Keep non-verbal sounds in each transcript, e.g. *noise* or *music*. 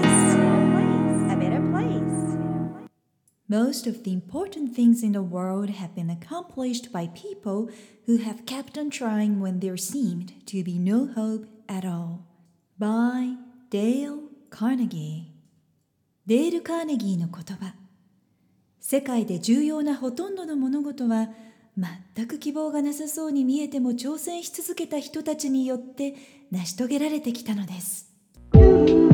place. A better place. Most of the important things in the world have been accomplished by people who have kept on trying when there seemed to be no hope at all. By Dale Carnegie デール・カーネギーの言葉世界で重要なほとんどの物事は全く希望がなさそうに見えても挑戦し続けた人たちによって成し遂げられてきたのです。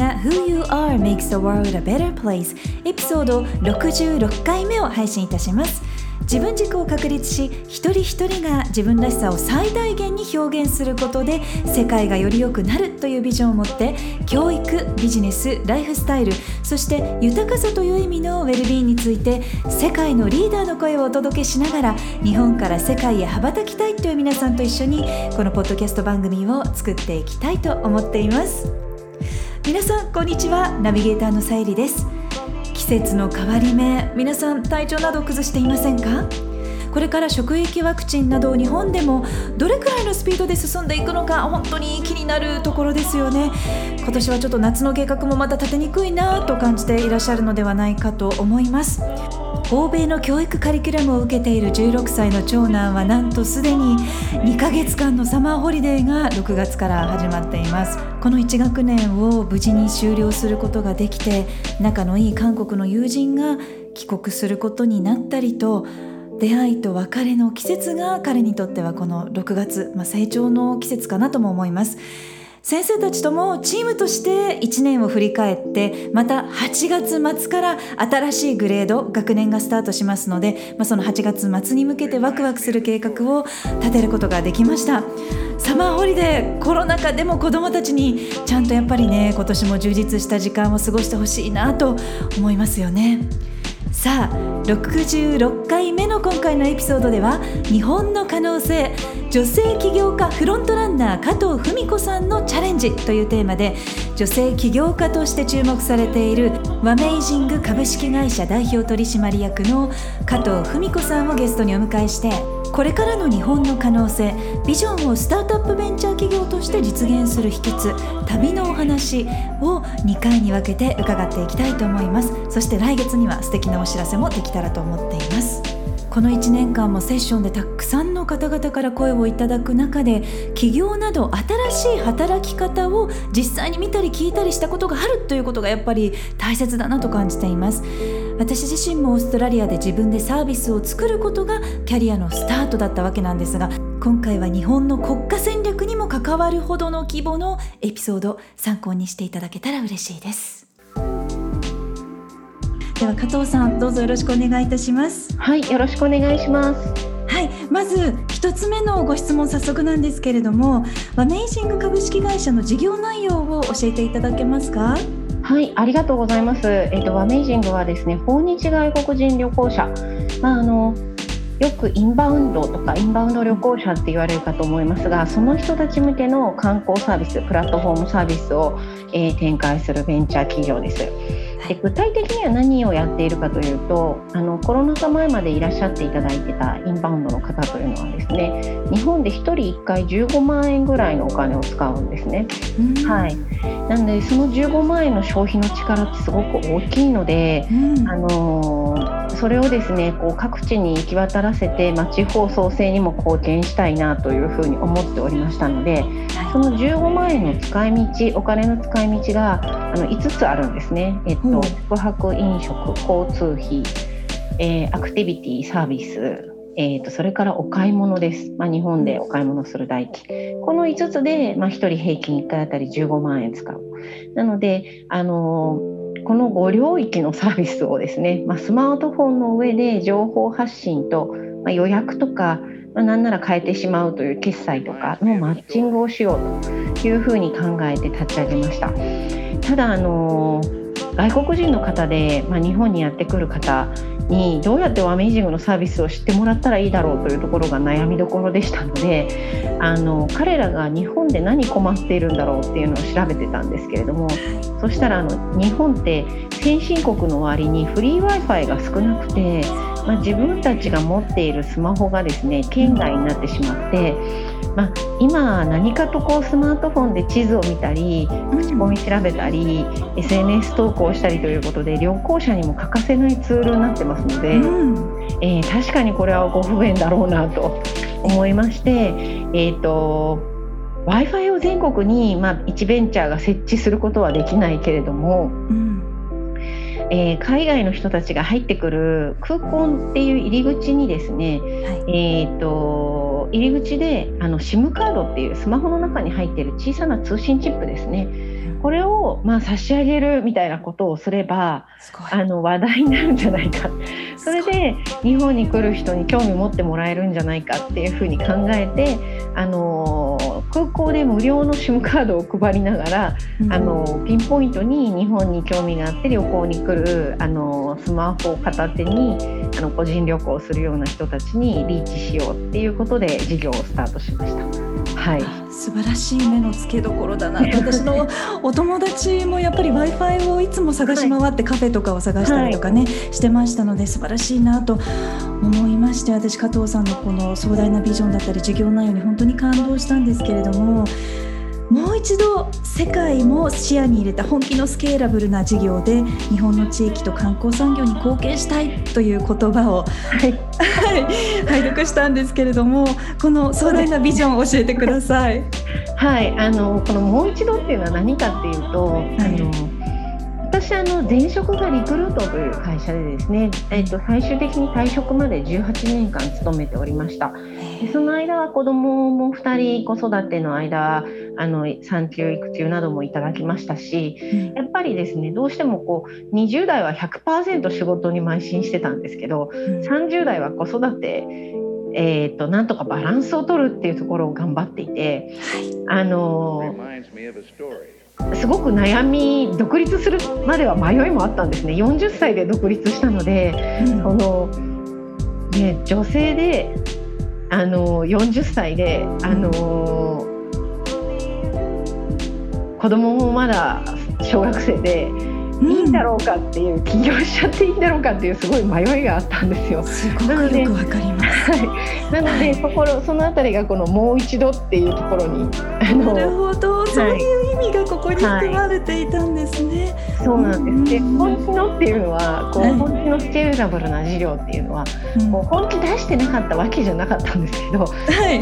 が Who You Are Makes the World a Better Place エピソード66回目を配信いたします自分軸を確立し一人一人が自分らしさを最大限に表現することで世界がより良くなるというビジョンを持って教育ビジネスライフスタイルそして豊かさという意味のウェルビーンについて世界のリーダーの声をお届けしながら日本から世界へ羽ばたきたいという皆さんと一緒にこのポッドキャスト番組を作っていきたいと思っています。皆さんこんにちは。ナビゲーターのさゆりです。季節の変わり目皆さん体調など崩していませんか？これから職域ワクチンなど日本でもどれくらいのスピードで進んでいくのか本当に気になるところですよね。今年はちょっと夏の計画もまた立てにくいなと感じていらっしゃるのではないかと思います。欧米の教育カリキュラムを受けている16歳の長男はなんとすでに2ヶ月間のサマーホリデーが6月から始まっています。この1学年を無事に終了することができて仲のいい韓国の友人が帰国することになったりと出会いと別れの季節が彼にとってはこの6月、まあ、成長の季節かなとも思います。先生たちともチームとして1年を振り返ってまた8月末から新しいグレード学年がスタートしますので、まあ、その8月末に向けてワクワクする計画を立てることができましたサマーホリデーコロナ禍でも子どもたちにちゃんとやっぱりね今年も充実した時間を過ごしてほしいなと思いますよね。さあ66回目の今回のエピソードでは日本の可能性女性起業家フロントランナー加藤文子さんのチャレンジというテーマで女性起業家として注目されているワメイジング株式会社代表取締役の加藤文子さんをゲストにお迎えしてこれからの日本の可能性ビジョンをスタートアップベンチャー企業として実現する秘訣旅のお話を2回に分けて伺っていきたいと思います。そして来月には素敵なお知らせもできたらと思っています。この1年間もセッションでたくさんの方々から声をいただく中で起業など新しい働き方を実際に見たり聞いたりしたことがあるということがやっぱり大切だなと感じています。私自身もオーストラリアで自分でサービスを作ることがキャリアのスタートだったわけなんですが今回は日本の国家戦略にも関わるほどの規模のエピソード参考にしていただけたら嬉しいです。では加藤さんどうぞよろしくお願いいたします。はいよろしくお願いします。はいまず一つ目のご質問早速なんですけれどもアメイジング株式会社の事業内容を教えていただけますか？はい、ありがとうございます。えっ、ー、と、アメイジングはですね、訪日外国人旅行者、まあ、あの。よくインバウンドとかインバウンド旅行者って言われるかと思いますがその人たち向けの観光サービスプラットフォームサービスを、えー、展開するベンチャー企業です。で具体的には何をやっているかというとあのコロナ禍前までいらっしゃっていただいてたインバウンドの方というのはですね日本で1人1回15万円ぐらいのお金を使うんですね。はい、なのでその15万円の消費の力ってすごく大きいので、あのそれをですねこう各地に行き渡らせて、まあ、地方創生にも貢献したいなというふうに思っておりましたのでその15万円の使い道お金の使い道があの5つあるんですね。えっとと宿泊飲食交通費、えー、アクティビティサービス、えーと、それからお買い物です、まあ、日本でお買い物する代金。この5つで、まあ、1人平均1回あたり15万円使う。なので、あのー、この5領域のサービスをですね、まあ、スマートフォンの上で情報発信と、ま予約とか、ま、なんなら変えてしまうという決済とかのマッチングをしようというふうに考えて立ち上げました。ただあのー外国人の方で、まあ、日本にやってくる方にどうやってワメイジングのサービスを知ってもらったらいいだろうというところが悩みどころでしたのであの彼らが日本で何困っているんだろうっていうのを調べてたんですけれどもそしたらあの日本って先進国の割にフリー w i f i が少なくて、まあ、自分たちが持っているスマホがですね県外になってしまって。まあ、今何かとこうスマートフォンで地図を見たり口コミ調べたり、うん、SNS 投稿したりということで旅行者にも欠かせないツールになってますので、うん、えー、確かにこれはご不便だろうなと思いまして、えーと、w i f i を全国に、まあ、1ベンチャーが設置することはできないけれども、うん。えー、海外の人たちが入ってくる空港っていう入り口にですね、はい、えーと、入り口であの SIM カードっていうスマホの中に入っている小さな通信チップですね。これをまあ差し上げるみたいなことをすればあの話題になるんじゃないか。それで日本に来る人に興味持ってもらえるんじゃないかっていうふうに考えてあの空港で無料の SIM カードを配りながら、うん、あのピンポイントに日本に興味があって旅行に来るあのスマホを片手にあの個人旅行をするような人たちにリーチしようっていうことで事業をスタートしました。はい、素晴らしい目の付けどころだな *laughs* 私のお友達もやっぱり w i f i をいつも探し回ってカフェとかを探したりとかね、はい、してましたので素晴らしいなと思いまして私加藤さんのこの壮大なビジョンだったり事業内容に本当に感動したんですけれどももう一度世界も視野に入れた本気のスケーラブルな事業で日本の地域と観光産業に貢献したいという言葉を、はい、拝読したんですけれどもこの壮大なビジョンを教えてください。はい、あのこのもう一度っていうのは何かっていうと、はい、あの私あの前職がリクルートという会社でですね、えっと、最終的に退職まで18年間勤めておりました。でその間は子供も2人子育ての間あの産休育休などもいただきましたし、やっぱりですねどうしてもこう20代は100%仕事に邁進してたんですけど、30代は子育てえーと、となんとかバランスを取るっていうところを頑張っていて、あのすごく悩み独立するまでは迷いもあったんですね。40歳で独立したので、うん、そのね、女性であの40歳であの子供もまだ小学生でいいんだろうかっていう、起業しちゃっていいんだろうかっていうすごい迷いがあったんですよ。すごくよくわかります。はい、なので、そこそのあたりがこのもう一度っていうところになるほど、そういう意味がここに含まれていたんですね。はい、そうなんです。で、本気のっていうのはこう、本気のスケーラブルな事業っていうのは、こう本気出してなかったわけじゃなかったんですけど、はい、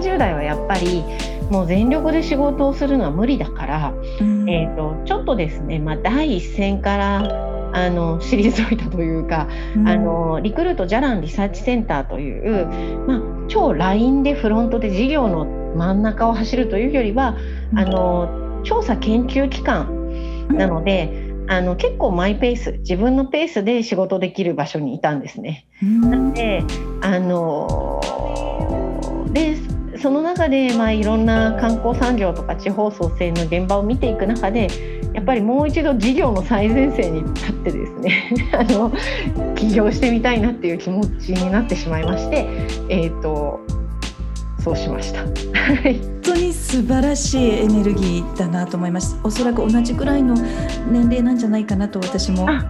30代はやっぱりもう全力で仕事をするのは無理だから、うん、えーと、ちょっとですね、まあ、第一線からあの退いたというか、うん、あのリクルートジャランリサーチセンターという、まあ、超 LINE でフロントで事業の真ん中を走るというよりは、うん、あの調査研究機関なので、あの結構マイペース自分のペースで仕事できる場所にいたんですね。なのであのでその中で、まあ、いろんな観光産業とか地方創生の現場を見ていく中でやっぱりもう一度事業の最前線に立ってですね *laughs* あの起業してみたいなっていう気持ちになってしまいまして、えーと、そうしました。本当に素晴らしいエネルギーだなと思います。おそらく同じくらいの年齢なんじゃないかなと私も。は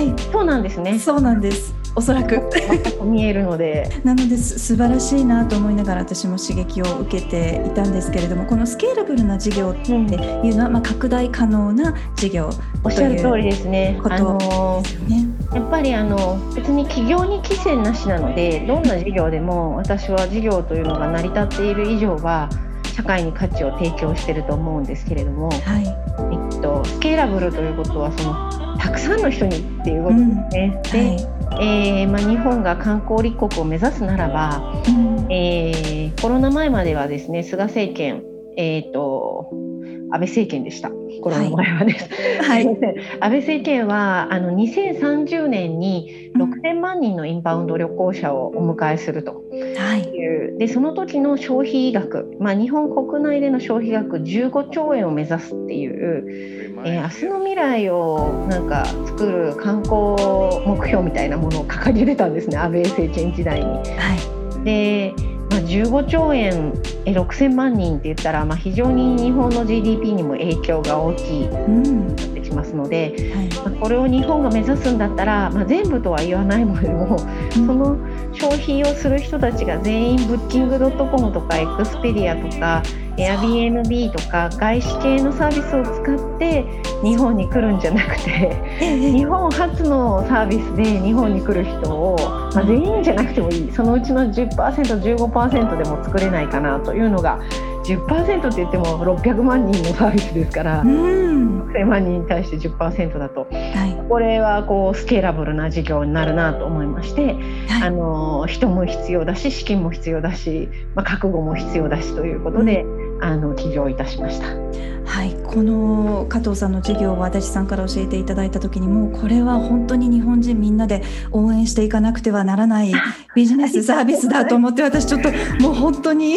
い、そうなんですね。そうなんです。おそらく見えるので *laughs* なのです素晴らしいなと思いながら私も刺激を受けていたんですけれどもこのスケーラブルな事業っていうのは、まあ、拡大可能な事業おっしゃる通りですね。あのやっぱりあの別に企業に規制なしなのでどんな事業でも私は事業というのが成り立っている以上は社会に価値を提供していると思うんですけれども、はいえっと、スケーラブルということはそのたくさんの人にっていうことですね。うん、で、はいえーまあ、日本が観光立国を目指すならば、うん、えー、コロナ前まではですね菅政権、えーと、安倍政権でした。頃の前はです。はい、安倍政権はあの2030年に6000万人のインバウンド旅行者をお迎えすると。い。う、はい、でその時の消費額、まあ、日本国内での消費額15兆円を目指すっていう、えー、明日の未来をなんか作る観光目標みたいなものを掲げてたんですね安倍政権時代に。はい、でまあ、15兆円6000万人って言ったら、まあ、非常に日本の GDP にも影響が大きいなってきますので、うんはい、まあ、これを日本が目指すんだったら、まあ、全部とは言わないのでも、うん、その消費をする人たちが全員ブッキングドットコムとかエクスペディアとか Airbnb とか外資系のサービスを使って日本に来るんじゃなくて日本初のサービスで日本に来る人を、まあ、全員じゃなくてもいい。そのうちの 10%15% でも作れないかなというのが10%って言っても600万人のサービスですから、うん、6000万人に対して10%だと、はい、これはこうスケーラブルな事業になるなと思いまして、はい、あの人も必要だし資金も必要だし、まあ、覚悟も必要だしということで、うん、あの起業いたしました。はい、この加藤さんの授業を足立さんから教えていただいた時にもこれは本当に日本人みんなで応援していかなくてはならないビジネスサービスだと思って私ちょっともう本当に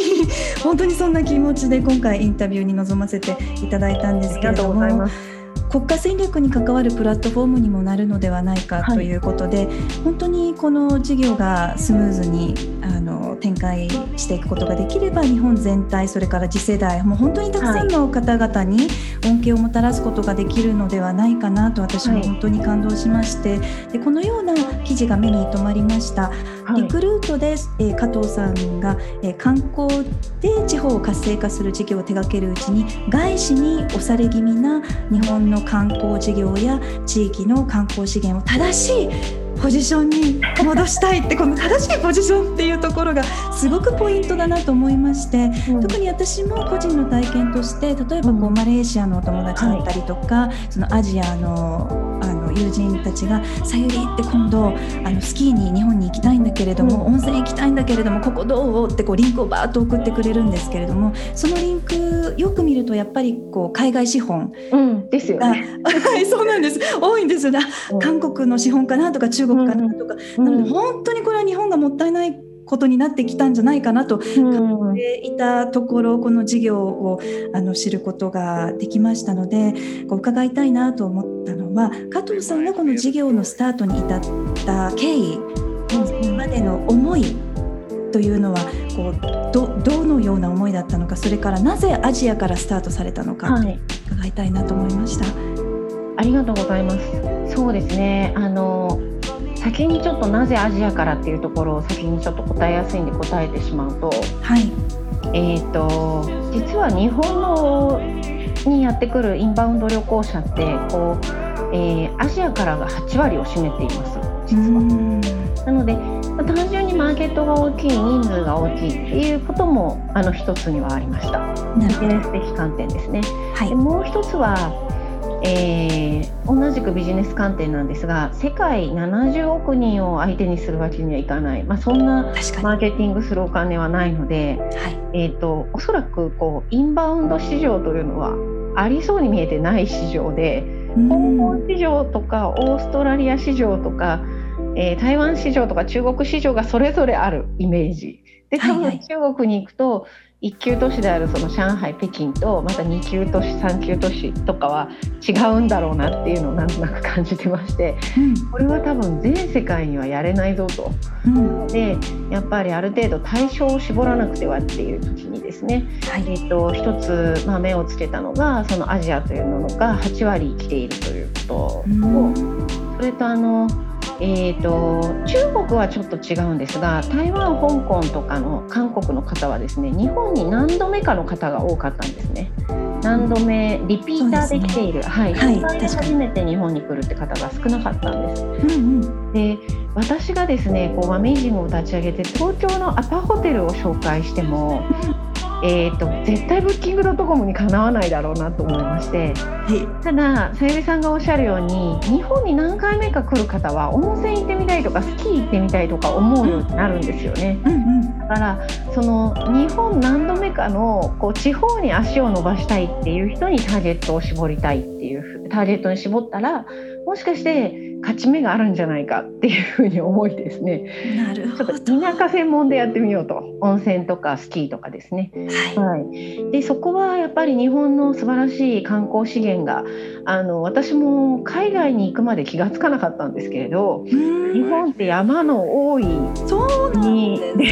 本当にそんな気持ちで今回インタビューに臨ませていただいたんですけれども。国家戦略に関わるプラットフォームにもなるのではないかということで、はい、本当にこの事業がスムーズにあの展開していくことができれば日本全体それから次世代もう本当にたくさんの方々に恩恵をもたらすことができるのではないかなと私も本当に感動しまして、でこのような記事が目に留まりました。リクルートで、えー、加藤さんが、えー、観光で地方を活性化する事業を手掛けるうちに外資に押され気味な日本の観光事業や地域の観光資源を正しいポジションに戻したいってこの正しいポジションっていうところがすごくポイントだなと思いまして、うん、特に私も個人の体験として例えばこうマレーシアのお友達だったりとか、はい、そのアジアの友人たちが「さゆりって今度あのスキーに日本に行きたいんだけれども、うん、温泉行きたいんだけれどもここどう?」ってこうリンクをバーッと送ってくれるんですけれどもそのリンクよく見るとやっぱりこう海外資本が、うん、ですよね。はいそうなんです多いんですよね。韓国の資本かなとか中国かなとか、なので本当にこれは日本がもったいないことになってきたんじゃないかなと感じていたところ、この事業をあの知ることができましたのでこう伺いたいなと思ったのは加藤さんがこの事業のスタートに至った経緯までの思いというのはこうどどのような思いだったのかそれからなぜアジアからスタートされたのか、はい、伺いたいなと思いました。ありがとうございます。そうですね。あの先にちょっとなぜアジアからっていうところを先にちょっと答えやすいんで答えてしまうと、はい、えーと、実は日本のにやってくるインバウンド旅行者ってこう、えー、アジアからが8割を占めています実は。なので単純にマーケットが大きい人数が大きいっていうこともあの一つにはありました。ビジネス的観点ですね。はい、でもう一つはえー、同じくビジネス観点なんですが世界70億人を相手にするわけにはいかない、まあ、そんなマーケティングするお金はないので、はい、えーと、おそらくこうインバウンド市場というのはありそうに見えてない市場で香港市場とかオーストラリア市場とか、えー、台湾市場とか中国市場がそれぞれあるイメージ。で多分中国に行くと、1級都市であるその上海北京とまた2級都市3級都市とかは違うんだろうなっていうのをなんとなく感じてまして、うん、これは多分全世界にはやれないぞと、うん、でやっぱりある程度対象を絞らなくてはっていう時にですね、はい、えーと、一つ、まあ、目をつけたのがそのアジアというのが8割来ているということと、うん、それとあのえーと、中国はちょっと違うんですが台湾香港とかの韓国の方はですね日本に何度目かの方が多かったんですね。何度目リピーターで来ている、ね、はい、はい、初めて日本に来るって方が少なかったんです。うんうん、で私がですねこうアメージングを立ち上げて東京のアパホテルを紹介しても、えーと、絶対ブッキングドットコムにかなわないだろうなと思いまして、はい、たださゆりさんがおっしゃるように日本に何回目か来る方は温泉行ってみたいとかスキー行ってみたいとか思うようになるんですよね。うんうん、だからその日本何度目かのこう地方に足を伸ばしたいっていう人にターゲットを絞りたいっていうターゲットに絞ったらもしかして勝ち目があるんじゃないかっていうふうに思いですね。なるほど。田舎専門でやってみようと温泉とかスキーとかですね。はい。はい、でそこはやっぱり日本の素晴らしい観光資源があの私も海外に行くまで気が付かなかったんですけれど日本って山の多い国で。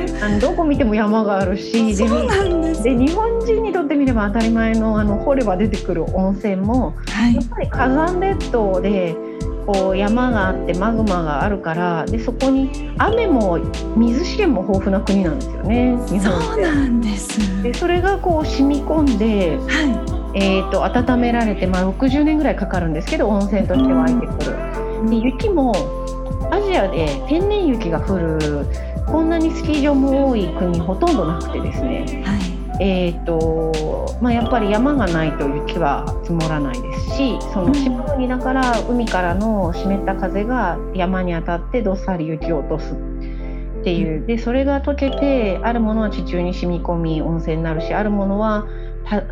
*laughs* あのどこ見ても山があるしでで日本人にとってみれば当たり前のあの掘れば出てくる温泉も、はい、やっぱり火山列島でこう山があってマグマがあるからでそこに雨も水資源も豊富な国なんですよね日本そうなんです。でそれがこう染み込んで、はい。えーと、温められて、まあ、60年ぐらいかかるんですけど温泉として湧いてくる。で雪もアジアで天然雪が降るこんなにスキー場も多い国ほとんどなくてですね、はい、えーとまあ、やっぱり山がないと雪は積もらないですしその島国だから海からの湿った風が山に当たってどっさり雪を落とす。っていう。でそれが溶けてあるものは地中に染み込み温泉になるしあるものは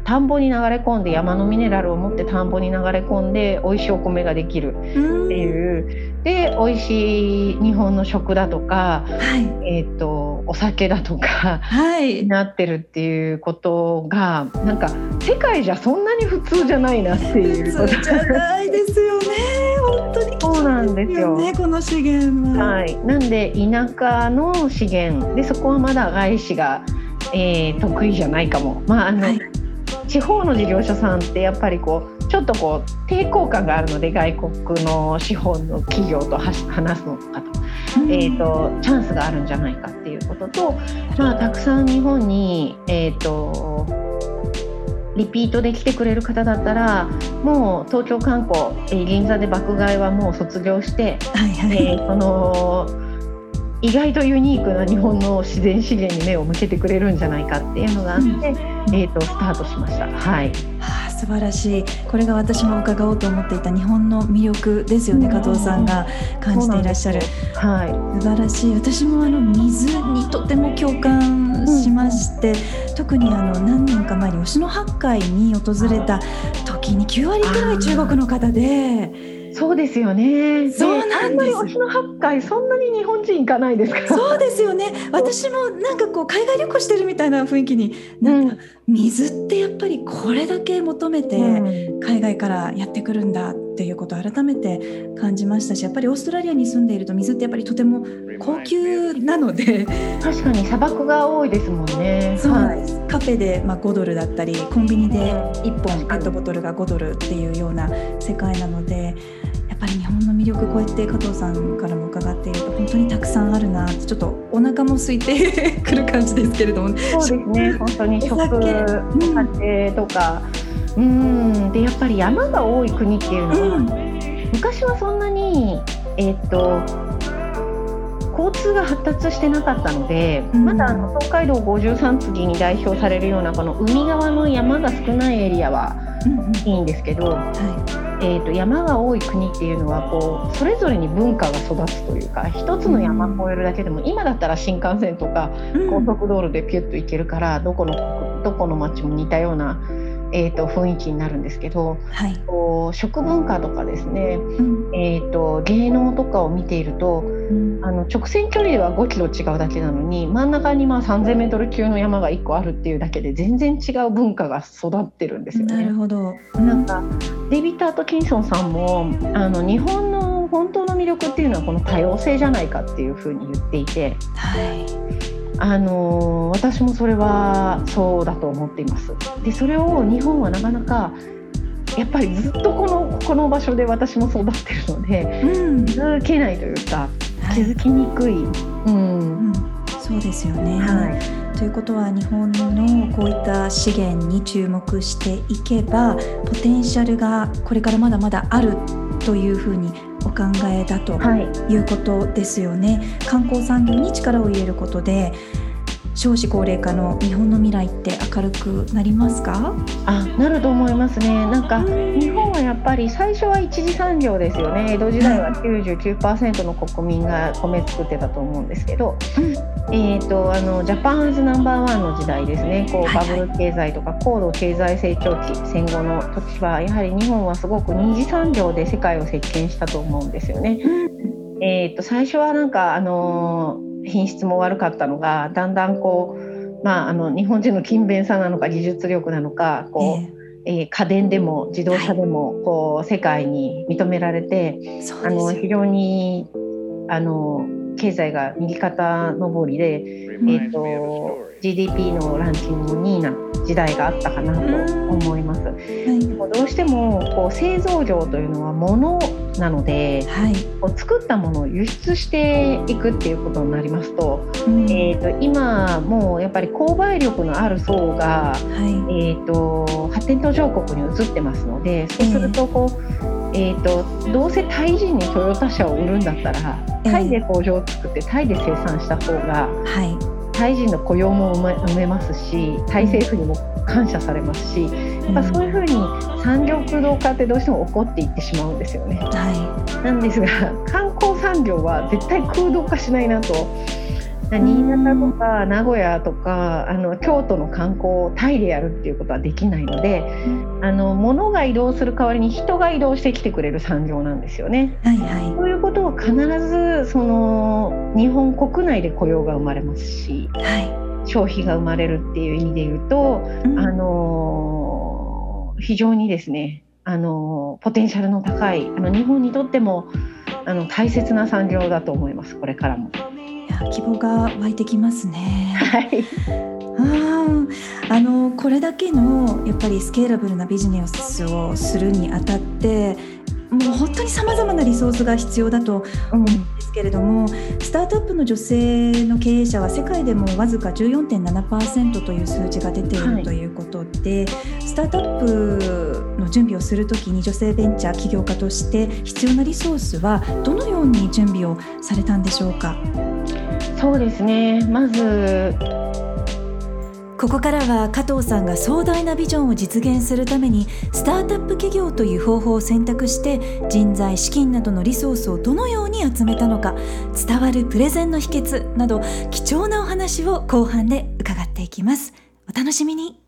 田んぼに流れ込んで山のミネラルを持って田んぼに流れ込んで美味しいお米ができる。っていうで美味しい日本の食だとか、はい、えーと、お酒だとか、はい、なってるっていうことがなんか世界じゃそんなに普通じゃないなっていうこと。じゃないですよね。本当に。そうなんですよ。ねこの資源は。はい、なんで田舎の資源。でそこはまだ外資がえー、得意じゃないかも。まああの、はい、地方の事業者さんってやっぱりこうちょっとこう抵抗感があるので外国の資本の企業と話すのと。かと,、えーと、チャンスがあるんじゃないかっていうことと、まあ、たくさん日本に、えーと、リピートで来てくれる方だったらもう東京観光、えー、銀座で爆買いはもう卒業して、はいはい、えー、その意外とユニークな日本の自然資源に目を向けてくれるんじゃないかっていうのがあって、うん、えーと、スタートしました。はい、はあ、素晴らしいこれが私も伺おうと思っていた日本の魅力ですよね、加藤さんが感じていらっしゃる。はい、素晴らしい私もあの水にとても共感しまして、うん、特にあの何年か前に吉野八海に訪れた時に9割くらい中国の方で。そうですよね。そうなんです。推しの八回そんなに日本人行かないですか？そうですよね。私もなんかこう海外旅行してるみたいな雰囲気になんか、水ってやっぱりこれだけ求めて海外からやってくるんだっていうことを改めて感じましたし、やっぱりオーストラリアに住んでいると水ってやっぱりとても高級なので、確かに砂漠が多いですもんね。そうなんです。はい、カフェでまあ5ドルだったり、コンビニで1本ペットボトルが5ドルっていうような世界なので。っぱり日本の魅力こうやって加藤さんからも伺っていると本当にたくさんあるなちょっとお腹も空いて *laughs* くる感じですけれどもそうですね本当に食家とか、うん、でやっぱり山が多い国っていうのは、うん、昔はそんなにえっ、と交通が発達してなかったので、うん、まだあの東海道53次に代表されるようなこの海側の山が少ないエリアはいいんですけど、はい。えーと、山が多い国っていうのはこうそれぞれに文化が育つというか一つの山越えるだけでも、今だったら新幹線とか高速道路でピュッと行けるから、どこのどこの町も似たようなえーと、雰囲気になるんですけど、はい、こう食文化とかですね、うん、えーと、芸能とかを見ていると、うん、あの直線距離では5キロ違うだけなのに真ん中にまあ 3,000m 級の山が1個あるっていうだけで全然違う文化が育ってるんですよね。なるほど、なんかデビッド・アトキンソンさんもあの日本の本当の魅力っていうのはこの多様性じゃないかっていうふうに言っていて。はいあの私もそれはそうだと思っています。でそれを日本はなかなかやっぱりずっとこのこの場所で私も育ってるので、うん、気づけないというか、気づきにくい、うん、うん、そうですよね。はい、ということは日本のこういった資源に注目していけばポテンシャルがこれからまだまだあるというふうにお考えだということですよね。はい、観光産業に力を入れることで少子高齢化の日本の未来って明るくなりますか？あなると思いますね。なんか日本はやっぱり最初は一次産業ですよね。江戸時代は99%の国民が米作ってたと思うんですけど、うん、えーと、あのジャパンズナンバーワンの時代ですね。こうバブル経済とか高度経済成長期戦後の時はやはり日本はすごく二次産業で世界を席巻したと思うんですよね。うん、えーと、最初はなんかあの品質も悪かったのがだんだんこう、まあ、あの日本人の勤勉さなのか技術力なのかこう、えー、えー、家電でも自動車でもこう世界に認められて、あの非常にあの経済が右肩上りで、えーと、GDP のランキング2位な時代があったかなと思います。はい、どうしてもこう製造業というのは物なので、はい、こう作ったものを輸出していくっていうことになりますとうん、えーと、今もうやっぱり購買力のある層が、はい、えーと、発展途上国に移ってますのでそうするとこう、えーと、どうせタイ人にトヨタ車を売るんだったらタイで工場を作ってタイで生産した方が、はい。タイ人の雇用も埋めますしタイ政府にも感謝されますし、やっぱそういうふうに産業空洞化ってどうしても起こっていってしまうんですよね。はい、なんですが観光産業は絶対空洞化しないなと。新潟とか名古屋とかあの京都の観光をタイでやるっていうことはできないので、あの物が移動する代わりに人が移動してきてくれる産業なんですよね。はいはい、そういうことは必ずその日本国内で雇用が生まれますし、はい、消費が生まれるっていう意味で言うと、うん、あの非常にですねあのポテンシャルの高いあの日本にとってもあの大切な産業だと思いますこれからも。希望が湧いてきますね。はい。ああのこれだけのやっぱりスケーラブルなビジネスをするにあたってもう本当にさまざまなリソースが必要だと思うんけれども、うん、スタートアップの女性の経営者は世界でもわずか14.7%という数字が出ている、はい、ということでスタートアップの準備をするときに女性ベンチャー起業家として必要なリソースはどのように準備をされたんでしょうか？そうですねまずここからは加藤さんが壮大なビジョンを実現するためにスタートアップ企業という方法を選択して人材資金などのリソースをどのように集めたのか伝わるプレゼンの秘訣など貴重なお話を後半で伺っていきます。お楽しみに。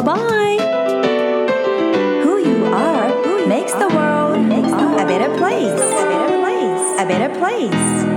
Bye bye. Who you are makes the world a better place. A better place. A better place.